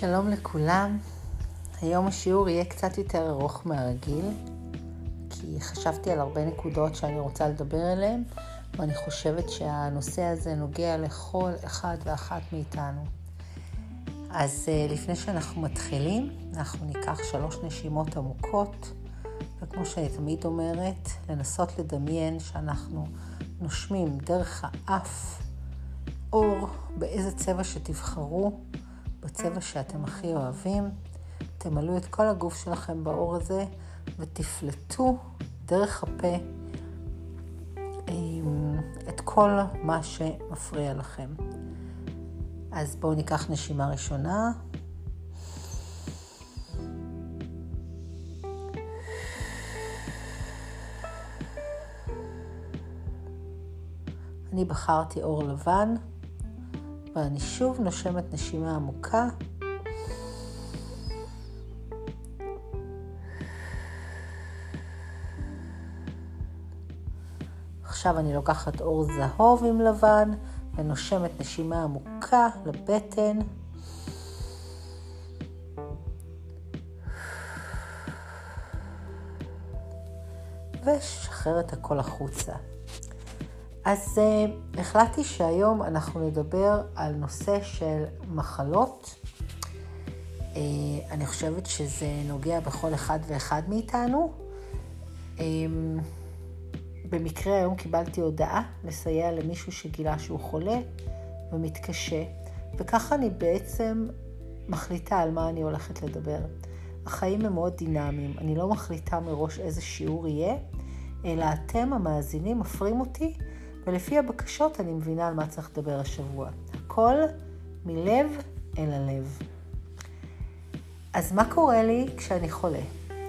שלום לכולם. היום השיעור יהיה קצת יותר ארוך מהרגיל, כי חשבתי על הרבה נקודות שאני רוצה לדבר עליהן, ואני חושבת שהנושא הזה נוגע לכל אחד ואחת מאיתנו. אז אה, לפני שאנחנו מתחילים, אנחנו ניקח שלוש נשימות עמוקות, וכמו שאני תמיד אומרת, לנסות לדמיין שאנחנו נושמים דרך האף אור באיזה צבע שתבחרו. בצבע שאתם הכי אוהבים. תמלאו את כל הגוף שלכם באור הזה ותפלטו דרך הפה את כל מה שמפריע לכם. אז בואו ניקח נשימה ראשונה. אני בחרתי אור לבן. ואני שוב נושמת נשימה עמוקה. עכשיו אני לוקחת אור זהוב עם לבן ונושמת נשימה עמוקה לבטן. ושחרר את הכל החוצה. אז uh, החלטתי שהיום אנחנו נדבר על נושא של מחלות. Uh, אני חושבת שזה נוגע בכל אחד ואחד מאיתנו. Um, במקרה היום קיבלתי הודעה לסייע למישהו שגילה שהוא חולה ומתקשה, וככה אני בעצם מחליטה על מה אני הולכת לדבר. החיים הם מאוד דינמיים, אני לא מחליטה מראש איזה שיעור יהיה, אלא אתם המאזינים מפרים אותי ולפי הבקשות אני מבינה על מה צריך לדבר השבוע. הכל מלב אל הלב. אז מה קורה לי כשאני חולה?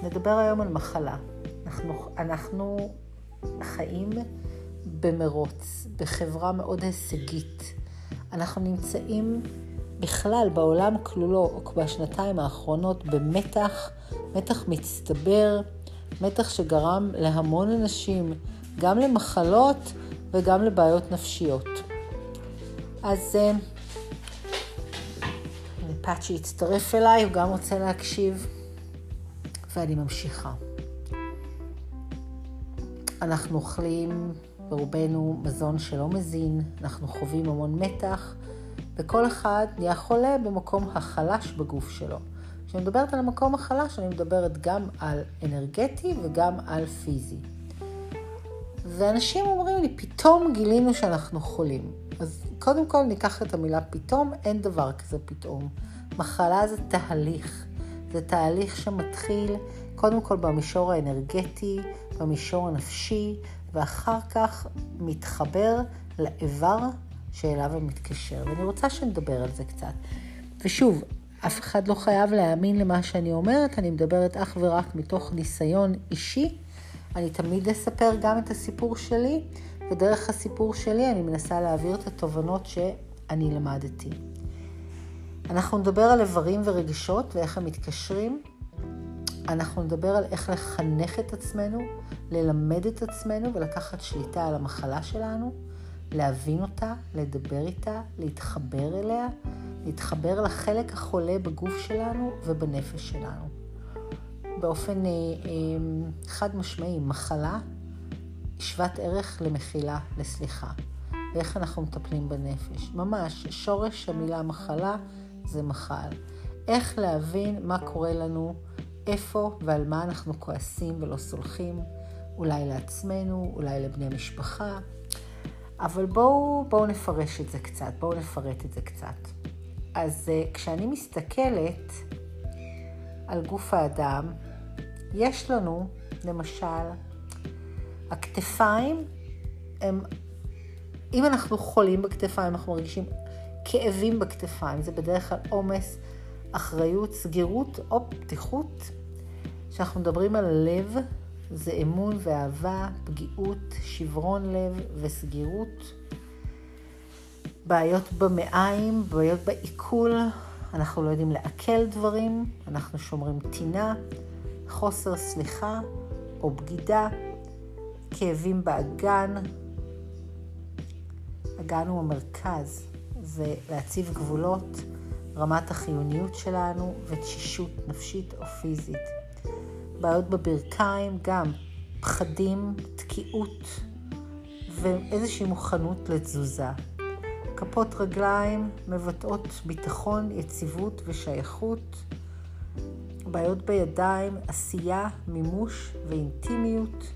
נדבר היום על מחלה. אנחנו, אנחנו חיים במרוץ, בחברה מאוד הישגית. אנחנו נמצאים בכלל בעולם כלולו, בשנתיים האחרונות, במתח, מתח מצטבר, מתח שגרם להמון אנשים, גם למחלות וגם לבעיות נפשיות. אז אה, פאצ'י הצטרף אליי, הוא גם רוצה להקשיב, ואני ממשיכה. אנחנו אוכלים ברובנו מזון שלא מזין, אנחנו חווים המון מתח, וכל אחד נהיה חולה במקום החלש בגוף שלו. כשאני מדברת על המקום החלש, אני מדברת גם על אנרגטי וגם על פיזי. ואנשים אומרים לי, פתאום גילינו שאנחנו חולים. אז קודם כל ניקח את המילה פתאום, אין דבר כזה פתאום. מחלה זה תהליך. זה תהליך שמתחיל קודם כל במישור האנרגטי, במישור הנפשי, ואחר כך מתחבר לאיבר שאליו הוא מתקשר. ואני רוצה שנדבר על זה קצת. ושוב, אף אחד לא חייב להאמין למה שאני אומרת, אני מדברת אך ורק מתוך ניסיון אישי אני תמיד אספר גם את הסיפור שלי, ודרך הסיפור שלי אני מנסה להעביר את התובנות שאני למדתי. אנחנו נדבר על איברים ורגשות ואיך הם מתקשרים. אנחנו נדבר על איך לחנך את עצמנו, ללמד את עצמנו ולקחת שליטה על המחלה שלנו, להבין אותה, לדבר איתה, להתחבר אליה, להתחבר לחלק החולה בגוף שלנו ובנפש שלנו. באופן אה, אה, חד משמעי, מחלה שוות ערך למחילה, לסליחה. ואיך אנחנו מטפלים בנפש. ממש, שורש המילה מחלה זה מחל. איך להבין מה קורה לנו, איפה ועל מה אנחנו כועסים ולא סולחים, אולי לעצמנו, אולי לבני משפחה. אבל בואו, בואו נפרש את זה קצת, בואו נפרט את זה קצת. אז אה, כשאני מסתכלת על גוף האדם, יש לנו, למשל, הכתפיים הם, אם אנחנו חולים בכתפיים, אנחנו מרגישים כאבים בכתפיים, זה בדרך כלל עומס, אחריות, סגירות או פתיחות. כשאנחנו מדברים על לב, זה אמון ואהבה, פגיעות, שברון לב וסגירות. בעיות במעיים, בעיות בעיכול, אנחנו לא יודעים לעכל דברים, אנחנו שומרים טינה, חוסר סליחה או בגידה, כאבים באגן. אגן הוא המרכז, זה להציב גבולות, רמת החיוניות שלנו ותשישות נפשית או פיזית. בעיות בברכיים, גם פחדים, תקיעות ואיזושהי מוכנות לתזוזה. כפות רגליים מבטאות ביטחון, יציבות ושייכות. בעיות בידיים, עשייה, מימוש ואינטימיות.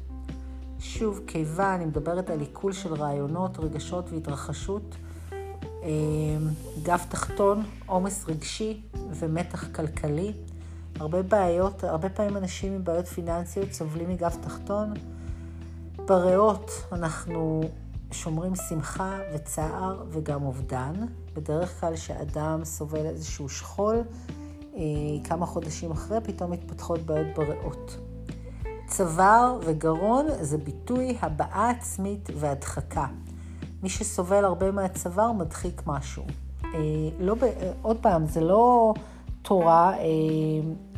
שוב, קיבה, אני מדברת על עיכול של רעיונות, רגשות והתרחשות. אה, גב תחתון, עומס רגשי ומתח כלכלי. הרבה בעיות, הרבה פעמים אנשים עם בעיות פיננסיות סובלים מגב תחתון. בריאות אנחנו שומרים שמחה וצער וגם אובדן. בדרך כלל כשאדם סובל איזשהו שכול, כמה חודשים אחרי פתאום מתפתחות בעיות בריאות. צוואר וגרון זה ביטוי הבעה עצמית והדחקה. מי שסובל הרבה מהצוואר מדחיק משהו. אה, לא, עוד פעם, זה לא תורה, אה,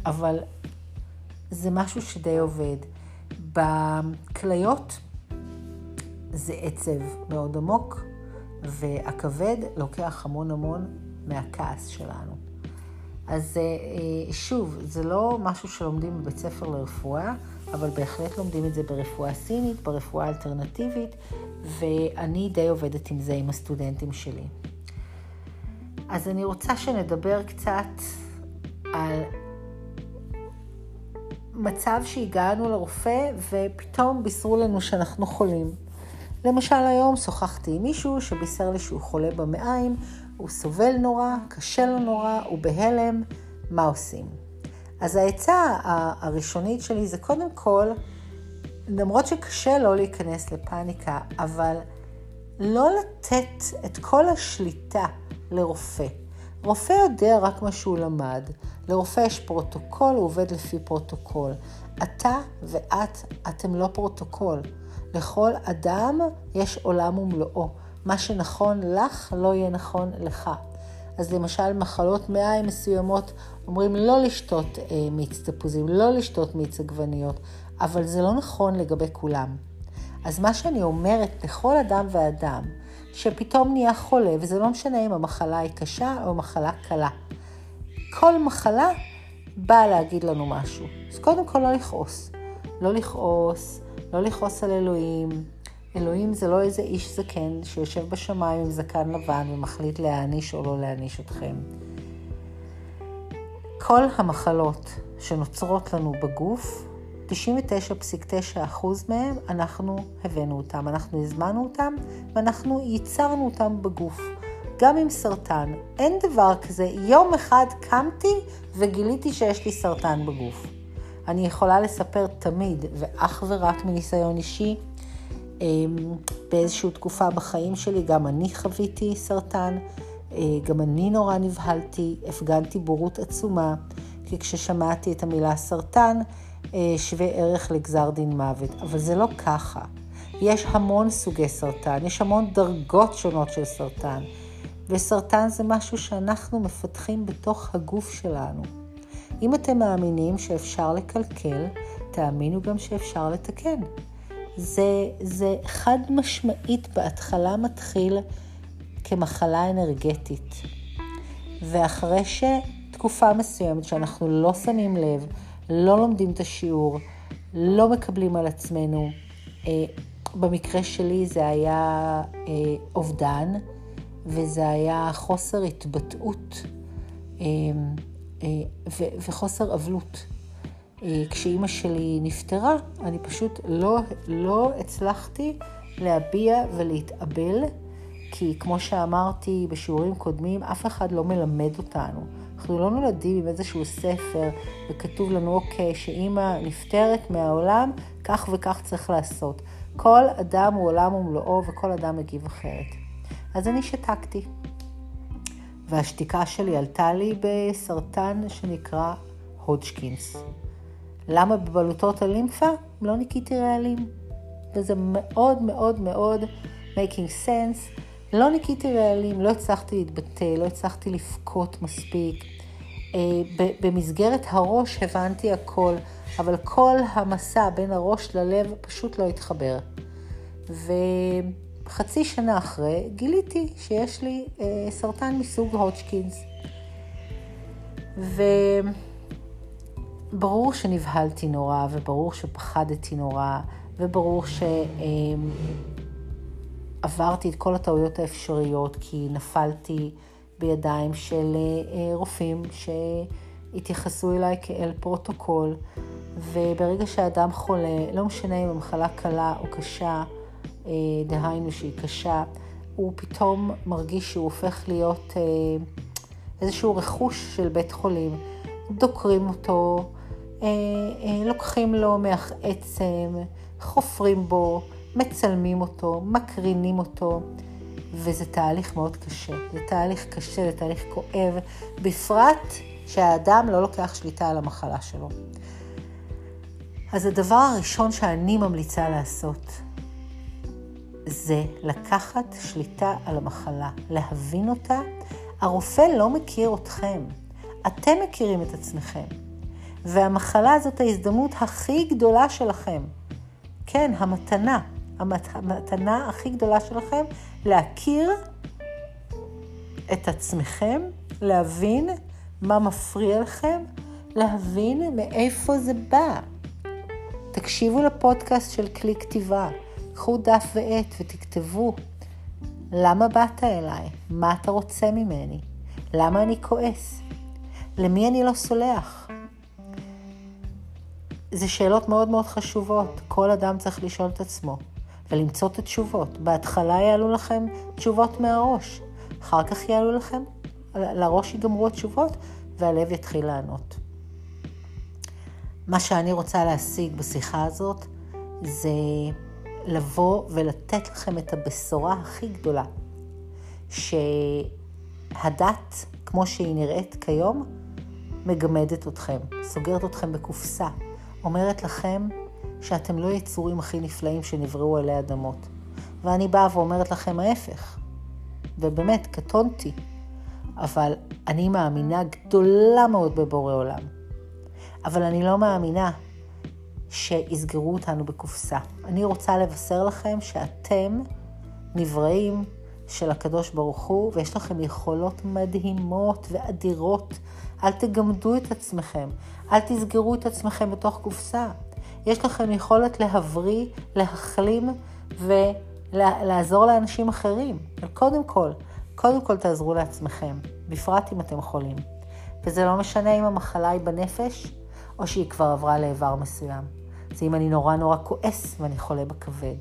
אבל זה משהו שדי עובד. בכליות זה עצב מאוד עמוק, והכבד לוקח המון המון מהכעס שלנו. אז אה, שוב, זה לא משהו שלומדים בבית ספר לרפואה, אבל בהחלט לומדים את זה ברפואה סינית, ברפואה אלטרנטיבית, ואני די עובדת עם זה עם הסטודנטים שלי. אז אני רוצה שנדבר קצת על מצב שהגענו לרופא ופתאום בישרו לנו שאנחנו חולים. למשל היום שוחחתי עם מישהו שבישר לי שהוא חולה במעיים, הוא סובל נורא, קשה לו נורא, הוא בהלם, מה עושים? אז העצה הראשונית שלי זה קודם כל, למרות שקשה לא להיכנס לפאניקה, אבל לא לתת את כל השליטה לרופא. רופא יודע רק מה שהוא למד. לרופא יש פרוטוקול, הוא עובד לפי פרוטוקול. אתה ואת, אתם לא פרוטוקול. לכל אדם יש עולם ומלואו. מה שנכון לך לא יהיה נכון לך. אז למשל מחלות מעיים מסוימות אומרים לא לשתות אה, מיץ תפוזים, לא לשתות מיץ עגבניות, אבל זה לא נכון לגבי כולם. אז מה שאני אומרת לכל אדם ואדם, שפתאום נהיה חולה, וזה לא משנה אם המחלה היא קשה או מחלה קלה. כל מחלה באה להגיד לנו משהו. אז קודם כל לא לכעוס. לא לכעוס, לא לכעוס על אלוהים. אלוהים זה לא איזה איש זקן שיושב בשמיים עם זקן לבן ומחליט להעניש או לא להעניש אתכם. כל המחלות שנוצרות לנו בגוף, 99.9% מהם, אנחנו הבאנו אותם, אנחנו הזמנו אותם ואנחנו ייצרנו אותם בגוף. גם עם סרטן, אין דבר כזה, יום אחד קמתי וגיליתי שיש לי סרטן בגוף. אני יכולה לספר תמיד, ואך ורק מניסיון אישי, באיזושהי תקופה בחיים שלי, גם אני חוויתי סרטן, אה, גם אני נורא נבהלתי, הפגנתי בורות עצומה, כי כששמעתי את המילה סרטן, אה, שווה ערך לגזר דין מוות. אבל זה לא ככה. יש המון סוגי סרטן, יש המון דרגות שונות של סרטן, וסרטן זה משהו שאנחנו מפתחים בתוך הגוף שלנו. אם אתם מאמינים שאפשר לקלקל, תאמינו גם שאפשר לתקן. זה, זה חד משמעית בהתחלה מתחיל כמחלה אנרגטית. ואחרי שתקופה מסוימת שאנחנו לא שמים לב, לא לומדים את השיעור, לא מקבלים על עצמנו, אה, במקרה שלי זה היה אה, אובדן, וזה היה חוסר התבטאות אה, אה, ו- וחוסר אבלות. אה, כשאימא שלי נפטרה, אני פשוט לא, לא הצלחתי להביע ולהתאבל, כי כמו שאמרתי בשיעורים קודמים, אף אחד לא מלמד אותנו. אנחנו לא נולדים עם איזשהו ספר וכתוב לנו, אוקיי, שאימא נפטרת מהעולם, כך וכך צריך לעשות. כל אדם הוא עולם ומלואו וכל אדם מגיב אחרת. אז אני שתקתי. והשתיקה שלי עלתה לי בסרטן שנקרא הודג'קינס. למה בבלוטות הלימפה לא ניקיתי רעלים? וזה מאוד מאוד מאוד making sense. לא ניקיתי רעלים, לא הצלחתי להתבטא, לא הצלחתי לבכות מספיק. אה, במסגרת הראש הבנתי הכל, אבל כל המסע בין הראש ללב פשוט לא התחבר. וחצי שנה אחרי גיליתי שיש לי אה, סרטן מסוג הודג'קינס. וברור שנבהלתי נורא, וברור שפחדתי נורא, וברור שעברתי את כל הטעויות האפשריות, כי נפלתי בידיים של אה, רופאים שהתייחסו אליי כאל פרוטוקול, וברגע שאדם חולה, לא משנה אם המחלה קלה או קשה, אה, דהיינו שהיא קשה, הוא פתאום מרגיש שהוא הופך להיות אה, איזשהו רכוש של בית חולים. דוקרים אותו, לוקחים לו מח עצם, חופרים בו, מצלמים אותו, מקרינים אותו. וזה תהליך מאוד קשה. זה תהליך קשה, זה תהליך כואב, בפרט שהאדם לא לוקח שליטה על המחלה שלו. אז הדבר הראשון שאני ממליצה לעשות, זה לקחת שליטה על המחלה, להבין אותה. הרופא לא מכיר אתכם, אתם מכירים את עצמכם. והמחלה זאת ההזדמנות הכי גדולה שלכם. כן, המתנה. המתנה הכי גדולה שלכם להכיר את עצמכם, להבין מה מפריע לכם, להבין מאיפה זה בא. תקשיבו לפודקאסט של כלי כתיבה, קחו דף ועט ותכתבו. למה באת אליי? מה אתה רוצה ממני? למה אני כועס? למי אני לא סולח? זה שאלות מאוד מאוד חשובות, כל אדם צריך לשאול את עצמו. ולמצוא את התשובות. בהתחלה יעלו לכם תשובות מהראש, אחר כך יעלו לכם, לראש ייגמרו התשובות, והלב יתחיל לענות. מה שאני רוצה להשיג בשיחה הזאת זה לבוא ולתת לכם את הבשורה הכי גדולה, שהדת, כמו שהיא נראית כיום, מגמדת אתכם, סוגרת אתכם בקופסה, אומרת לכם שאתם לא יצורים הכי נפלאים שנבראו עלי אדמות. ואני באה ואומרת לכם ההפך. ובאמת, קטונתי. אבל אני מאמינה גדולה מאוד בבורא עולם. אבל אני לא מאמינה שיסגרו אותנו בקופסה. אני רוצה לבשר לכם שאתם נבראים של הקדוש ברוך הוא, ויש לכם יכולות מדהימות ואדירות. אל תגמדו את עצמכם, אל תסגרו את עצמכם בתוך קופסה. יש לכם יכולת להבריא, להחלים ולעזור לאנשים אחרים. אבל קודם כל, קודם כל תעזרו לעצמכם, בפרט אם אתם חולים. וזה לא משנה אם המחלה היא בנפש, או שהיא כבר עברה לאיבר מסוים. זה אם אני נורא נורא כועס ואני חולה בכבד.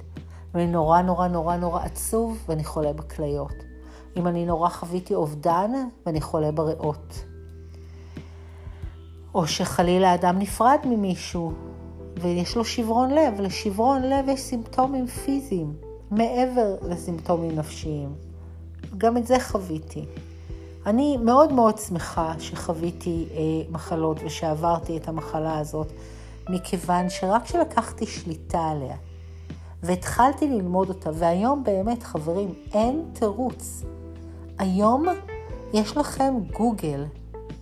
אם אני נורא נורא נורא נורא עצוב ואני חולה בכליות. אם אני נורא חוויתי אובדן ואני חולה בריאות. או שחלילה אדם נפרד ממישהו ויש לו שברון לב. לשברון לב יש סימפטומים פיזיים, מעבר לסימפטומים נפשיים. גם את זה חוויתי. אני מאוד מאוד שמחה שחוויתי אה, מחלות ושעברתי את המחלה הזאת, מכיוון שרק כשלקחתי שליטה עליה והתחלתי ללמוד אותה, והיום באמת, חברים, אין תירוץ. היום יש לכם גוגל,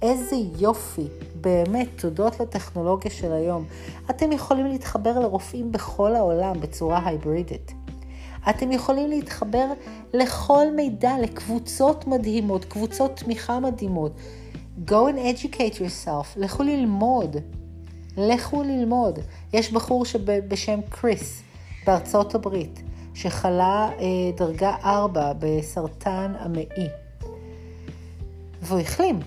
איזה יופי. באמת, תודות לטכנולוגיה של היום, אתם יכולים להתחבר לרופאים בכל העולם בצורה הייברידית. אתם יכולים להתחבר לכל מידע, לקבוצות מדהימות, קבוצות תמיכה מדהימות. Go and educate yourself, לכו ללמוד. לכו ללמוד. יש בחור בשם קריס בארצות הברית, שחלה אה, דרגה 4 בסרטן המעי, והוא החלים.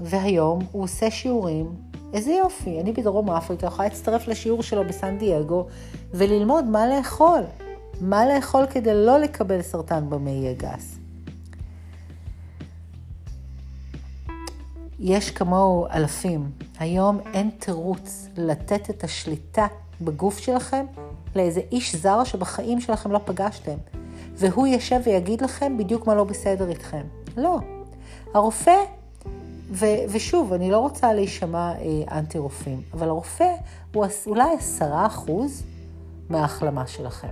והיום הוא עושה שיעורים, איזה יופי, אני בדרום אפריקה יכולה להצטרף לשיעור שלו בסן דייגו וללמוד מה לאכול. מה לאכול כדי לא לקבל סרטן במעי הגס. יש כמוהו אלפים. היום אין תירוץ לתת את השליטה בגוף שלכם לאיזה איש זר שבחיים שלכם לא פגשתם, והוא יושב ויגיד לכם בדיוק מה לא בסדר איתכם. לא. הרופא ו- ושוב, אני לא רוצה להישמע אה, אנטי רופאים, אבל הרופא הוא אולי עשרה אחוז מההחלמה שלכם.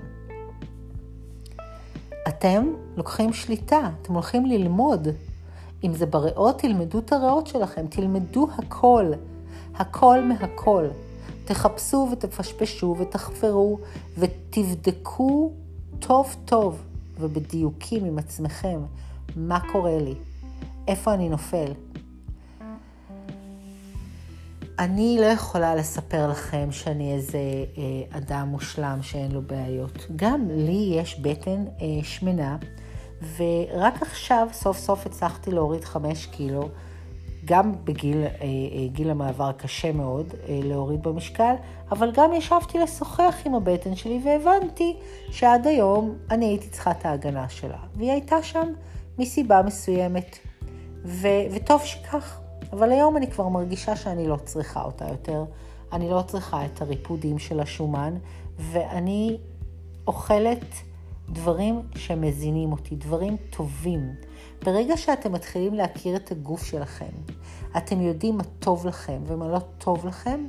אתם לוקחים שליטה, אתם הולכים ללמוד. אם זה בריאות, תלמדו את הריאות שלכם, תלמדו הכל, הכל מהכל. תחפשו ותפשפשו ותחפרו ותבדקו טוב טוב ובדיוקים עם עצמכם מה קורה לי, איפה אני נופל, אני לא יכולה לספר לכם שאני איזה אה, אדם מושלם שאין לו בעיות. גם לי יש בטן אה, שמנה, ורק עכשיו סוף סוף הצלחתי להוריד חמש קילו. גם בגיל אה, אה, גיל המעבר קשה מאוד אה, להוריד במשקל, אבל גם ישבתי לשוחח עם הבטן שלי והבנתי שעד היום אני הייתי צריכה את ההגנה שלה, והיא הייתה שם מסיבה מסוימת, ו- וטוב שכך. אבל היום אני כבר מרגישה שאני לא צריכה אותה יותר. אני לא צריכה את הריפודים של השומן, ואני אוכלת דברים שמזינים אותי, דברים טובים. ברגע שאתם מתחילים להכיר את הגוף שלכם, אתם יודעים מה טוב לכם ומה לא טוב לכם,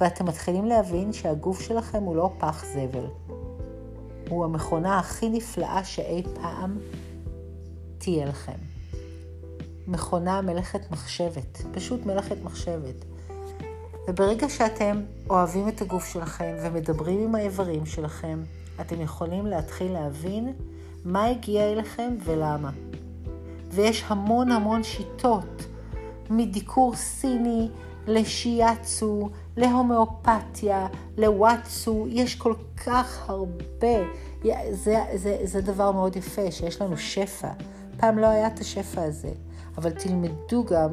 ואתם מתחילים להבין שהגוף שלכם הוא לא פח זבל. הוא המכונה הכי נפלאה שאי פעם תהיה לכם. מכונה מלאכת מחשבת, פשוט מלאכת מחשבת. וברגע שאתם אוהבים את הגוף שלכם ומדברים עם האיברים שלכם, אתם יכולים להתחיל להבין מה הגיע אליכם ולמה. ויש המון המון שיטות, מדיקור סיני לשיאצו, להומאופתיה, לוואטסו, יש כל כך הרבה. זה, זה, זה דבר מאוד יפה, שיש לנו שפע. פעם לא היה את השפע הזה, אבל תלמדו גם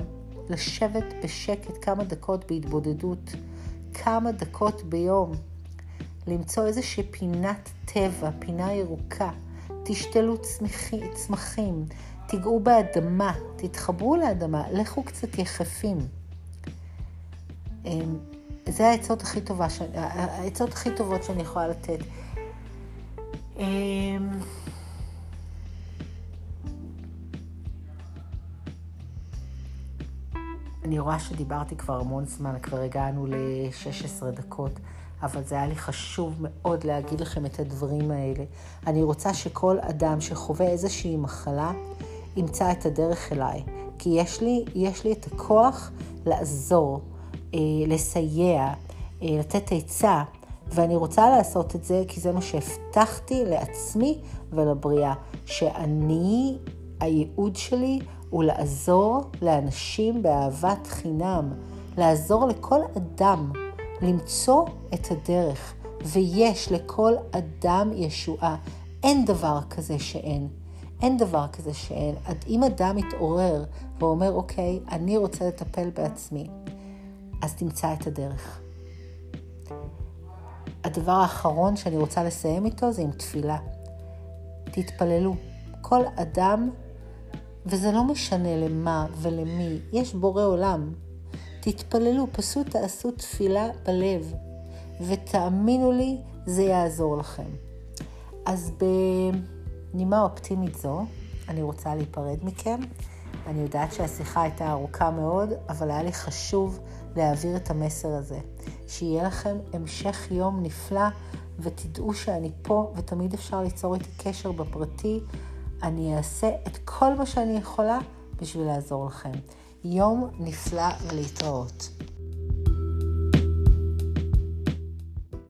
לשבת בשקט כמה דקות בהתבודדות, כמה דקות ביום, למצוא איזושהי פינת טבע, פינה ירוקה, תשתלו צמחי, צמחים, תיגעו באדמה, תתחברו לאדמה, לכו קצת יחפים. אמ, זה העצות הכי, טובה, העצות הכי טובות שאני יכולה לתת. אמ, אני רואה שדיברתי כבר המון זמן, כבר הגענו ל-16 דקות, אבל זה היה לי חשוב מאוד להגיד לכם את הדברים האלה. אני רוצה שכל אדם שחווה איזושהי מחלה, ימצא את הדרך אליי. כי יש לי, יש לי את הכוח לעזור, אה, לסייע, אה, לתת עצה, ואני רוצה לעשות את זה כי זה מה שהבטחתי לעצמי ולבריאה, שאני, הייעוד שלי הוא לעזור לאנשים באהבת חינם, לעזור לכל אדם למצוא את הדרך, ויש לכל אדם ישועה. אין דבר כזה שאין. אין דבר כזה שאין. אם אדם מתעורר ואומר, אוקיי, אני רוצה לטפל בעצמי, אז תמצא את הדרך. הדבר האחרון שאני רוצה לסיים איתו זה עם תפילה. תתפללו. כל אדם, וזה לא משנה למה ולמי, יש בורא עולם. תתפללו, פשוט תעשו תפילה בלב, ותאמינו לי, זה יעזור לכם. אז. בנימה אופטימית זו, אני רוצה להיפרד מכם. אני יודעת שהשיחה הייתה ארוכה מאוד, אבל היה לי חשוב להעביר את המסר הזה. שיהיה לכם המשך יום נפלא, ותדעו שאני פה, ותמיד אפשר ליצור איתי קשר בפרטי. אני אעשה את כל מה שאני יכולה בשביל לעזור לכם. יום נפלא ולהתראות.